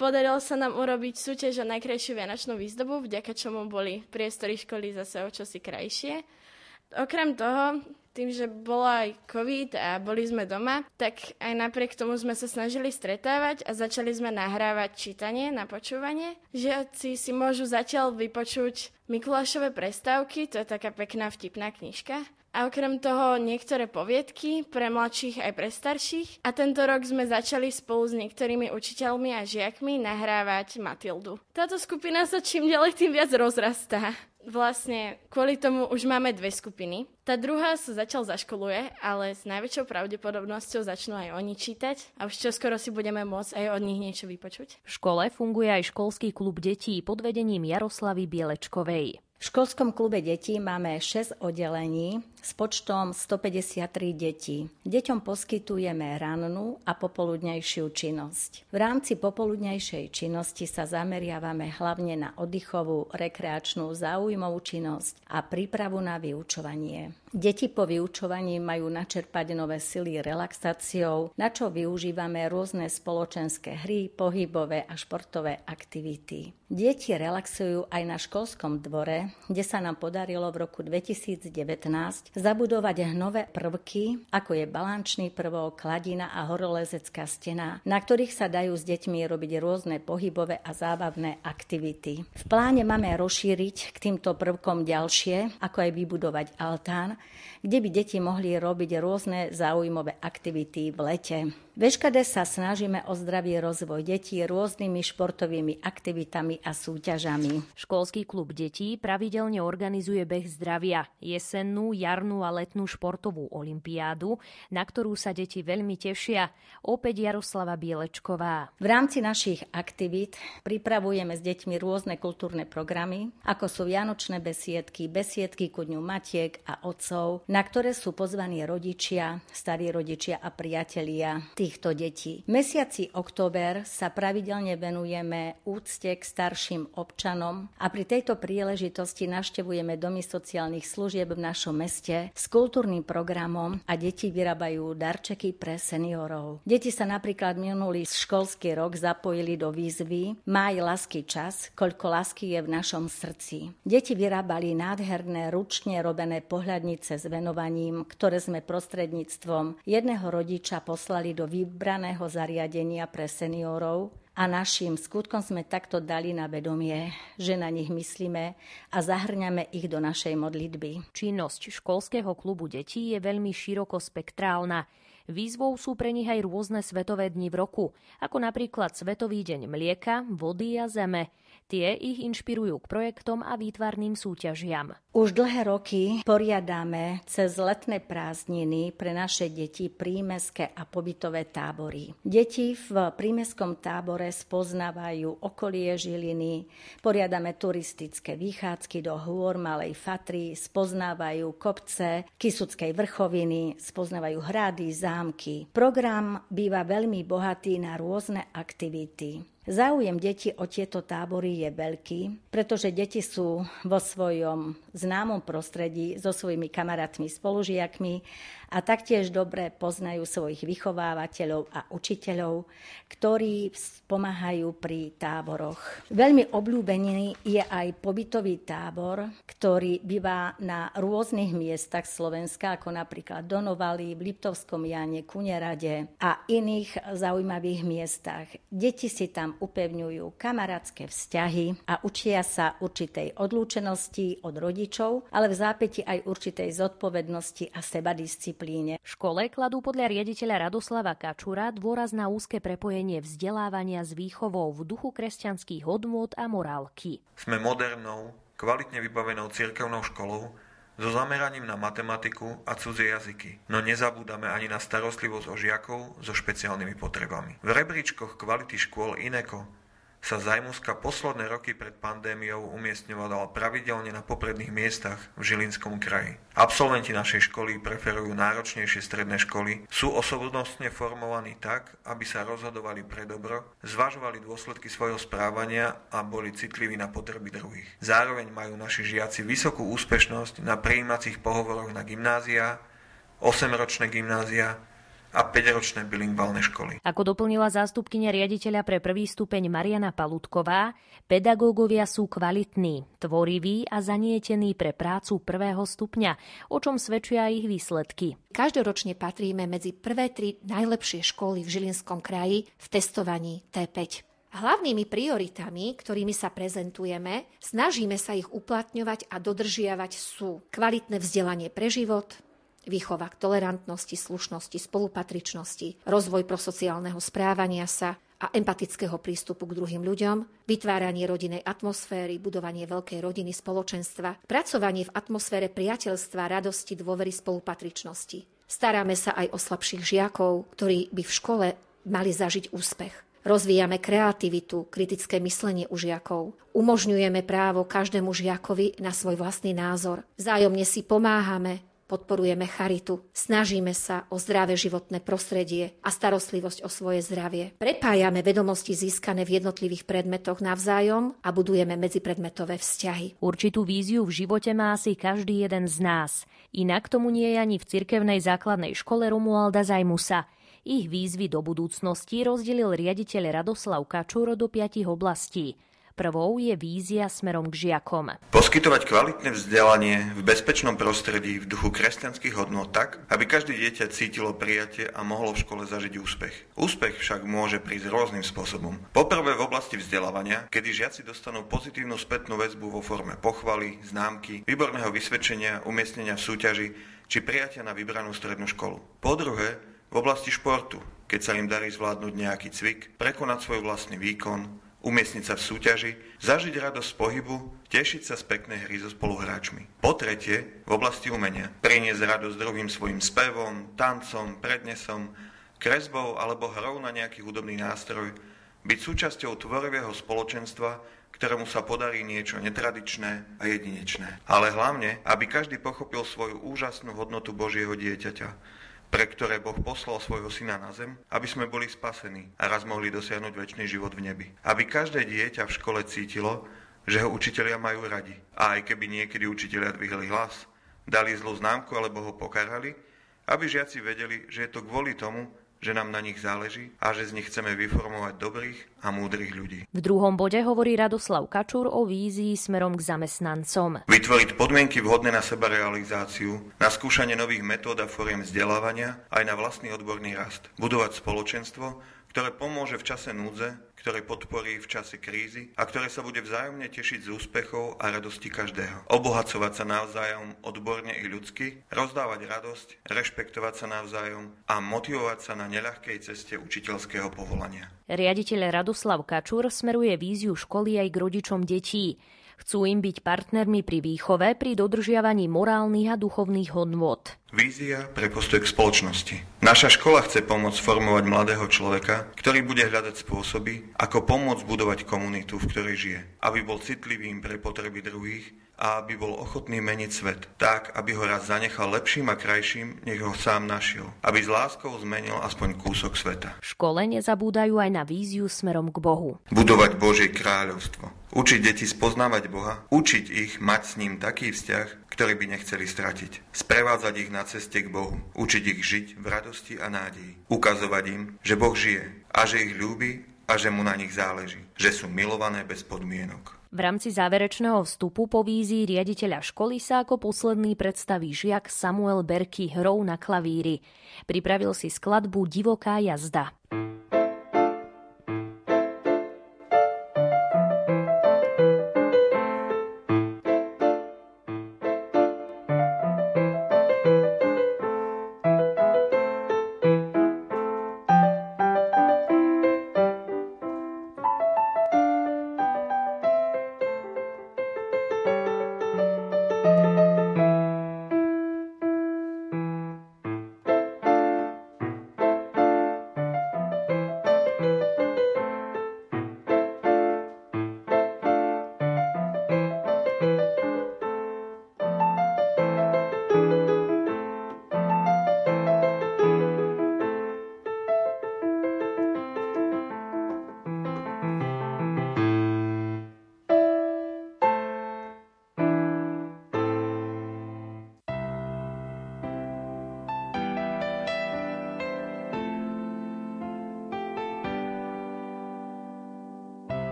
Speaker 27: Podarilo sa nám urobiť súťaž o najkrajšiu vianočnú výzdobu, vďaka čomu boli priestory školy zase o čosi krajšie. Okrem toho, tým, že bola aj COVID a boli sme doma, tak aj napriek tomu sme sa snažili stretávať a začali sme nahrávať čítanie na počúvanie. Žiaci si môžu zatiaľ vypočuť Mikulášové prestávky, to je taká pekná vtipná knižka. A okrem toho niektoré poviedky pre mladších aj pre starších. A tento rok sme začali spolu s niektorými učiteľmi a žiakmi nahrávať Matildu. Táto skupina sa čím ďalej tým viac rozrastá vlastne kvôli tomu už máme dve skupiny. Tá druhá sa začal zaškoluje, ale s najväčšou pravdepodobnosťou začnú aj oni čítať a už čoskoro si budeme môcť aj od nich niečo vypočuť.
Speaker 10: V škole funguje aj školský klub detí pod vedením Jaroslavy Bielečkovej.
Speaker 28: V školskom klube detí máme 6 oddelení s počtom 153 detí. Deťom poskytujeme rannú a popoludnejšiu činnosť. V rámci popoludnejšej činnosti sa zameriavame hlavne na oddychovú, rekreačnú, záujmovú činnosť a prípravu na vyučovanie. Deti po vyučovaní majú načerpať nové sily relaxáciou, na čo využívame rôzne spoločenské hry, pohybové a športové aktivity. Deti relaxujú aj na školskom dvore, kde sa nám podarilo v roku 2019 zabudovať nové prvky, ako je balančný prvok, kladina a horolezecká stena, na ktorých sa dajú s deťmi robiť rôzne pohybové a zábavné aktivity. V pláne máme rozšíriť k týmto prvkom ďalšie, ako aj vybudovať altán, kde by deti mohli robiť rôzne zaujímavé aktivity v lete. V Eškade sa snažíme o zdravý rozvoj detí rôznymi športovými aktivitami a súťažami.
Speaker 10: Školský klub detí pravidelne organizuje beh zdravia, jesennú, jarnú a letnú športovú olimpiádu, na ktorú sa deti veľmi tešia. Opäť Jaroslava Bielečková.
Speaker 28: V rámci našich aktivít pripravujeme s deťmi rôzne kultúrne programy, ako sú Vianočné besiedky, besiedky ku dňu matiek a otcov, na ktoré sú pozvaní rodičia, starí rodičia a priatelia týchto detí. V mesiaci október sa pravidelne venujeme úcte k starším občanom a pri tejto príležitosti naštevujeme domy sociálnych služieb v našom meste s kultúrnym programom a deti vyrábajú darčeky pre seniorov. Deti sa napríklad minulý školský rok zapojili do výzvy Maj lásky čas, koľko lásky je v našom srdci. Deti vyrábali nádherné ručne robené pohľadnice s venovaním, ktoré sme prostredníctvom jedného rodiča poslali do vybraného zariadenia pre seniorov a našim skutkom sme takto dali na vedomie, že na nich myslíme a zahrňame ich do našej modlitby.
Speaker 10: Činnosť školského klubu detí je veľmi širokospektrálna. Výzvou sú pre nich aj rôzne svetové dni v roku, ako napríklad Svetový deň mlieka, vody a zeme – Tie ich inšpirujú k projektom a výtvarným súťažiam.
Speaker 28: Už dlhé roky poriadáme cez letné prázdniny pre naše deti prímeské a pobytové tábory. Deti v prímeskom tábore spoznávajú okolie Žiliny, poriadame turistické vychádzky do hôr Malej Fatry, spoznávajú kopce Kisuckej vrchoviny, spoznávajú hrady, zámky. Program býva veľmi bohatý na rôzne aktivity. Záujem detí o tieto tábory je veľký, pretože deti sú vo svojom známom prostredí so svojimi kamarátmi, spolužiakmi a taktiež dobre poznajú svojich vychovávateľov a učiteľov, ktorí pomáhajú pri táboroch. Veľmi obľúbený je aj pobytový tábor, ktorý býva na rôznych miestach Slovenska, ako napríklad Donovali, v Liptovskom Jane, Kunerade a iných zaujímavých miestach. Deti si tam upevňujú kamarátske vzťahy a učia sa určitej odlúčenosti od rodičov, ale v zápäti aj určitej zodpovednosti a sebadisciplíny disciplíne.
Speaker 10: V škole kladú podľa riaditeľa Radoslava Kačura dôraz na úzke prepojenie vzdelávania s výchovou v duchu kresťanských hodnôt a morálky.
Speaker 11: Sme modernou, kvalitne vybavenou cirkevnou školou so zameraním na matematiku a cudzie jazyky, no nezabúdame ani na starostlivosť o žiakov so špeciálnymi potrebami. V rebríčkoch kvality škôl INECO sa Zajmuska posledné roky pred pandémiou umiestňovala pravidelne na popredných miestach v Žilinskom kraji. Absolventi našej školy preferujú náročnejšie stredné školy, sú osobnostne formovaní tak, aby sa rozhodovali pre dobro, zvažovali dôsledky svojho správania a boli citliví na potreby druhých. Zároveň majú naši žiaci vysokú úspešnosť na prijímacích pohovoroch na gymnázia, 8-ročné gymnázia, a 5-ročné bilingválne školy.
Speaker 10: Ako doplnila zástupkynia riaditeľa pre prvý stupeň Mariana Palutková, pedagógovia sú kvalitní, tvoriví a zanietení pre prácu prvého stupňa, o čom svedčia ich výsledky.
Speaker 12: Každoročne patríme medzi prvé tri najlepšie školy v Žilinskom kraji v testovaní T5. Hlavnými prioritami, ktorými sa prezentujeme, snažíme sa ich uplatňovať a dodržiavať sú kvalitné vzdelanie pre život, výchova k tolerantnosti, slušnosti, spolupatričnosti, rozvoj prosociálneho správania sa a empatického prístupu k druhým ľuďom, vytváranie rodinej atmosféry, budovanie veľkej rodiny spoločenstva, pracovanie v atmosfére priateľstva, radosti, dôvery, spolupatričnosti. Staráme sa aj o slabších žiakov, ktorí by v škole mali zažiť úspech. Rozvíjame kreativitu, kritické myslenie u žiakov. Umožňujeme právo každému žiakovi na svoj vlastný názor. Vzájomne si pomáhame, podporujeme charitu, snažíme sa o zdravé životné prostredie a starostlivosť o svoje zdravie. Prepájame vedomosti získané v jednotlivých predmetoch navzájom a budujeme medzipredmetové vzťahy.
Speaker 10: Určitú víziu v živote má asi každý jeden z nás. Inak tomu nie je ani v cirkevnej základnej škole Romualda Zajmusa. Ich výzvy do budúcnosti rozdelil riaditeľ Radoslav Kačúro do piatich oblastí. Prvou je vízia smerom k žiakom.
Speaker 11: Poskytovať kvalitné vzdelanie v bezpečnom prostredí v duchu kresťanských hodnot tak, aby každé dieťa cítilo prijatie a mohlo v škole zažiť úspech. Úspech však môže prísť rôznym spôsobom. Poprvé v oblasti vzdelávania, kedy žiaci dostanú pozitívnu spätnú väzbu vo forme pochvaly, známky, výborného vysvedčenia, umiestnenia v súťaži či prijatia na vybranú strednú školu. Po druhé, v oblasti športu, keď sa im darí zvládnuť nejaký cvik, prekonať svoj vlastný výkon, umiestniť sa v súťaži, zažiť radosť pohybu, tešiť sa z peknej hry so spoluhráčmi. Po tretie, v oblasti umenia, priniesť radosť druhým svojim spevom, tancom, prednesom, kresbou alebo hrou na nejaký hudobný nástroj, byť súčasťou tvorivého spoločenstva, ktorému sa podarí niečo netradičné a jedinečné. Ale hlavne, aby každý pochopil svoju úžasnú hodnotu Božieho dieťaťa, pre ktoré Boh poslal svojho syna na zem, aby sme boli spasení a raz mohli dosiahnuť väčší život v nebi. Aby každé dieťa v škole cítilo, že ho učitelia majú radi. A aj keby niekedy učitelia dvihli hlas, dali zlú známku alebo ho pokarhali, aby žiaci vedeli, že je to kvôli tomu, že nám na nich záleží a že z nich chceme vyformovať dobrých a múdrych ľudí.
Speaker 10: V druhom bode hovorí Radoslav Kačúr o vízii smerom k zamestnancom.
Speaker 11: Vytvoriť podmienky vhodné na seba realizáciu, na skúšanie nových metód a fóriem vzdelávania, aj na vlastný odborný rast. Budovať spoločenstvo, ktoré pomôže v čase núdze ktoré podporí v čase krízy a ktoré sa bude vzájomne tešiť z úspechov a radosti každého. Obohacovať sa navzájom odborne i ľudsky, rozdávať radosť, rešpektovať sa navzájom a motivovať sa na neľahkej ceste učiteľského povolania.
Speaker 10: Riaditeľ Radoslav Kačúr smeruje víziu školy aj k rodičom detí. Chcú im byť partnermi pri výchove, pri dodržiavaní morálnych a duchovných hodnôt.
Speaker 11: Vízia pre postoj k spoločnosti. Naša škola chce pomôcť formovať mladého človeka, ktorý bude hľadať spôsoby, ako pomôcť budovať komunitu, v ktorej žije, aby bol citlivým pre potreby druhých a aby bol ochotný meniť svet, tak, aby ho raz zanechal lepším a krajším, nech ho sám našiel. Aby s láskou zmenil aspoň kúsok sveta.
Speaker 10: V škole nezabúdajú aj na víziu smerom k Bohu.
Speaker 11: Budovať Božie kráľovstvo. Učiť deti spoznávať Boha, učiť ich mať s ním taký vzťah, ktorý by nechceli stratiť. Sprevádzať ich na ceste k Bohu. Učiť ich žiť v radosti a nádeji. Ukazovať im, že Boh žije a že ich ľúbi a že mu na nich záleží. Že sú milované bez podmienok.
Speaker 10: V rámci záverečného vstupu po vízii riaditeľa školy sa ako posledný predstaví žiak Samuel Berky hrou na klavíri. Pripravil si skladbu Divoká jazda.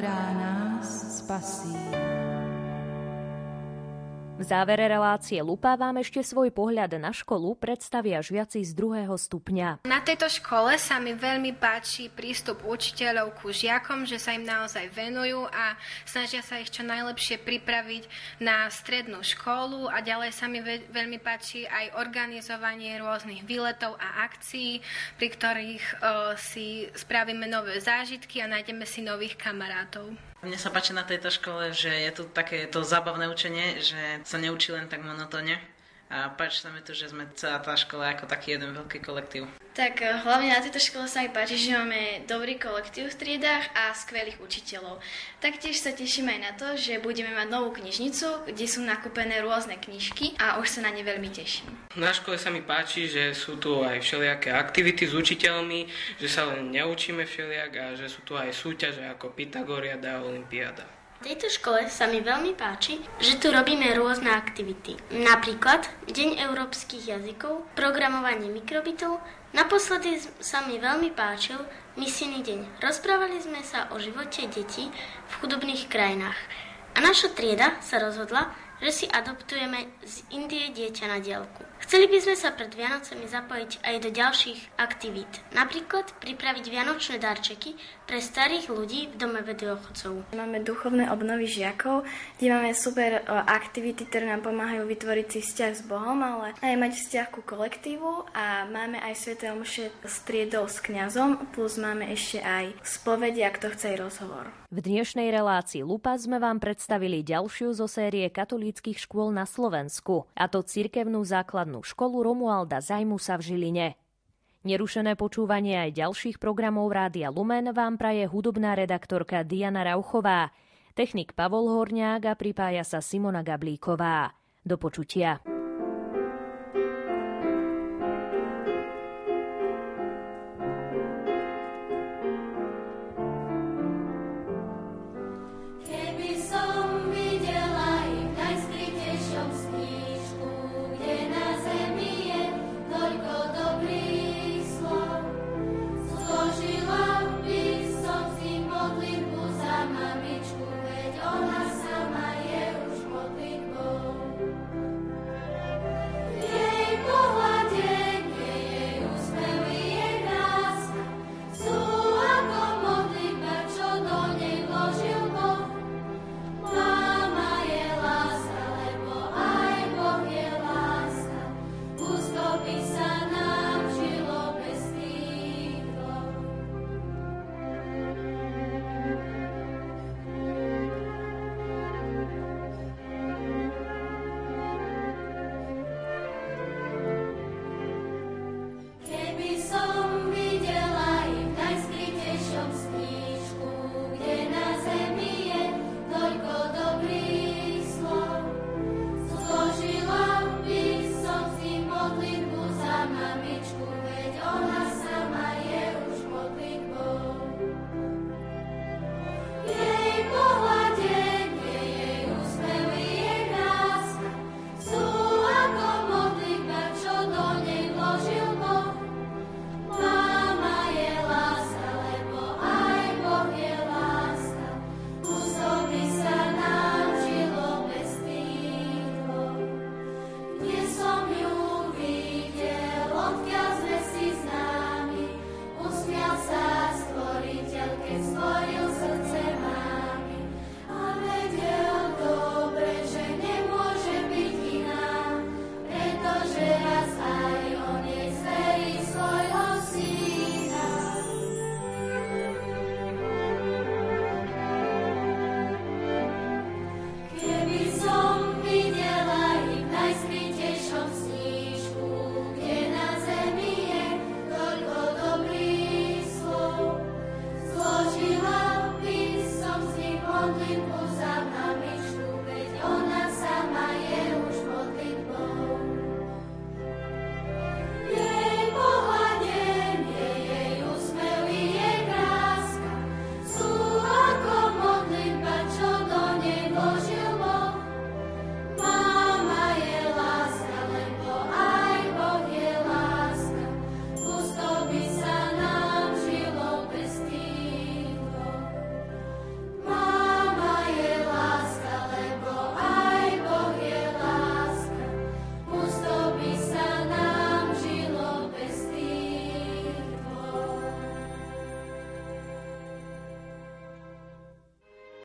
Speaker 1: Ktorá nás spasí.
Speaker 10: Závere relácie Lupa vám ešte svoj pohľad na školu predstavia žiaci z druhého stupňa.
Speaker 29: Na tejto škole sa mi veľmi páči prístup učiteľov ku žiakom, že sa im naozaj venujú a snažia sa ich čo najlepšie pripraviť na strednú školu a ďalej sa mi veľmi páči aj organizovanie rôznych výletov a akcií, pri ktorých o, si spravíme nové zážitky a nájdeme si nových kamarátov.
Speaker 22: Mne sa páči na tejto škole, že je tu také to zábavné učenie, že sa neučí len tak monotónne. A páči sa mi to, že sme celá tá škola ako taký jeden veľký kolektív.
Speaker 24: Tak eh, hlavne na tejto škole sa mi páči, že máme dobrý kolektív v triedách a skvelých učiteľov. Taktiež sa teším aj na to, že budeme mať novú knižnicu, kde sú nakúpené rôzne knižky a už sa na ne veľmi teším.
Speaker 30: Na škole sa mi páči, že sú tu aj všelijaké aktivity s učiteľmi, že sa len neučíme všelijak a že sú tu aj súťaže ako Pythagoriada a Olympiáda.
Speaker 31: V tejto škole sa mi veľmi páči, že tu robíme rôzne aktivity. Napríklad Deň európskych jazykov, programovanie mikrobitov, naposledy sa mi veľmi páčil misijný deň. Rozprávali sme sa o živote detí v chudobných krajinách. A naša trieda sa rozhodla, že si adoptujeme z Indie dieťa na dielku. Chceli by sme sa pred Vianocami zapojiť aj do ďalších aktivít. Napríklad pripraviť vianočné darčeky pre starých ľudí v dome vediochodcov.
Speaker 24: Máme duchovné obnovy žiakov, kde máme super aktivity, ktoré nám pomáhajú vytvoriť si vzťah s Bohom, ale aj mať vzťah ku kolektívu a máme aj sveté omše s triedou s kňazom, plus máme ešte aj spovedia, kto chce aj rozhovor.
Speaker 10: V dnešnej relácii Lupa sme vám predstavili ďalšiu zo série katolíckých škôl na Slovensku, a to cirkevnú základnú školu Romualda Zajmusa v Žiline. Nerušené počúvanie aj ďalších programov Rádia Lumen vám praje hudobná redaktorka Diana Rauchová, technik Pavol Horňák a pripája sa Simona Gablíková. Do počutia.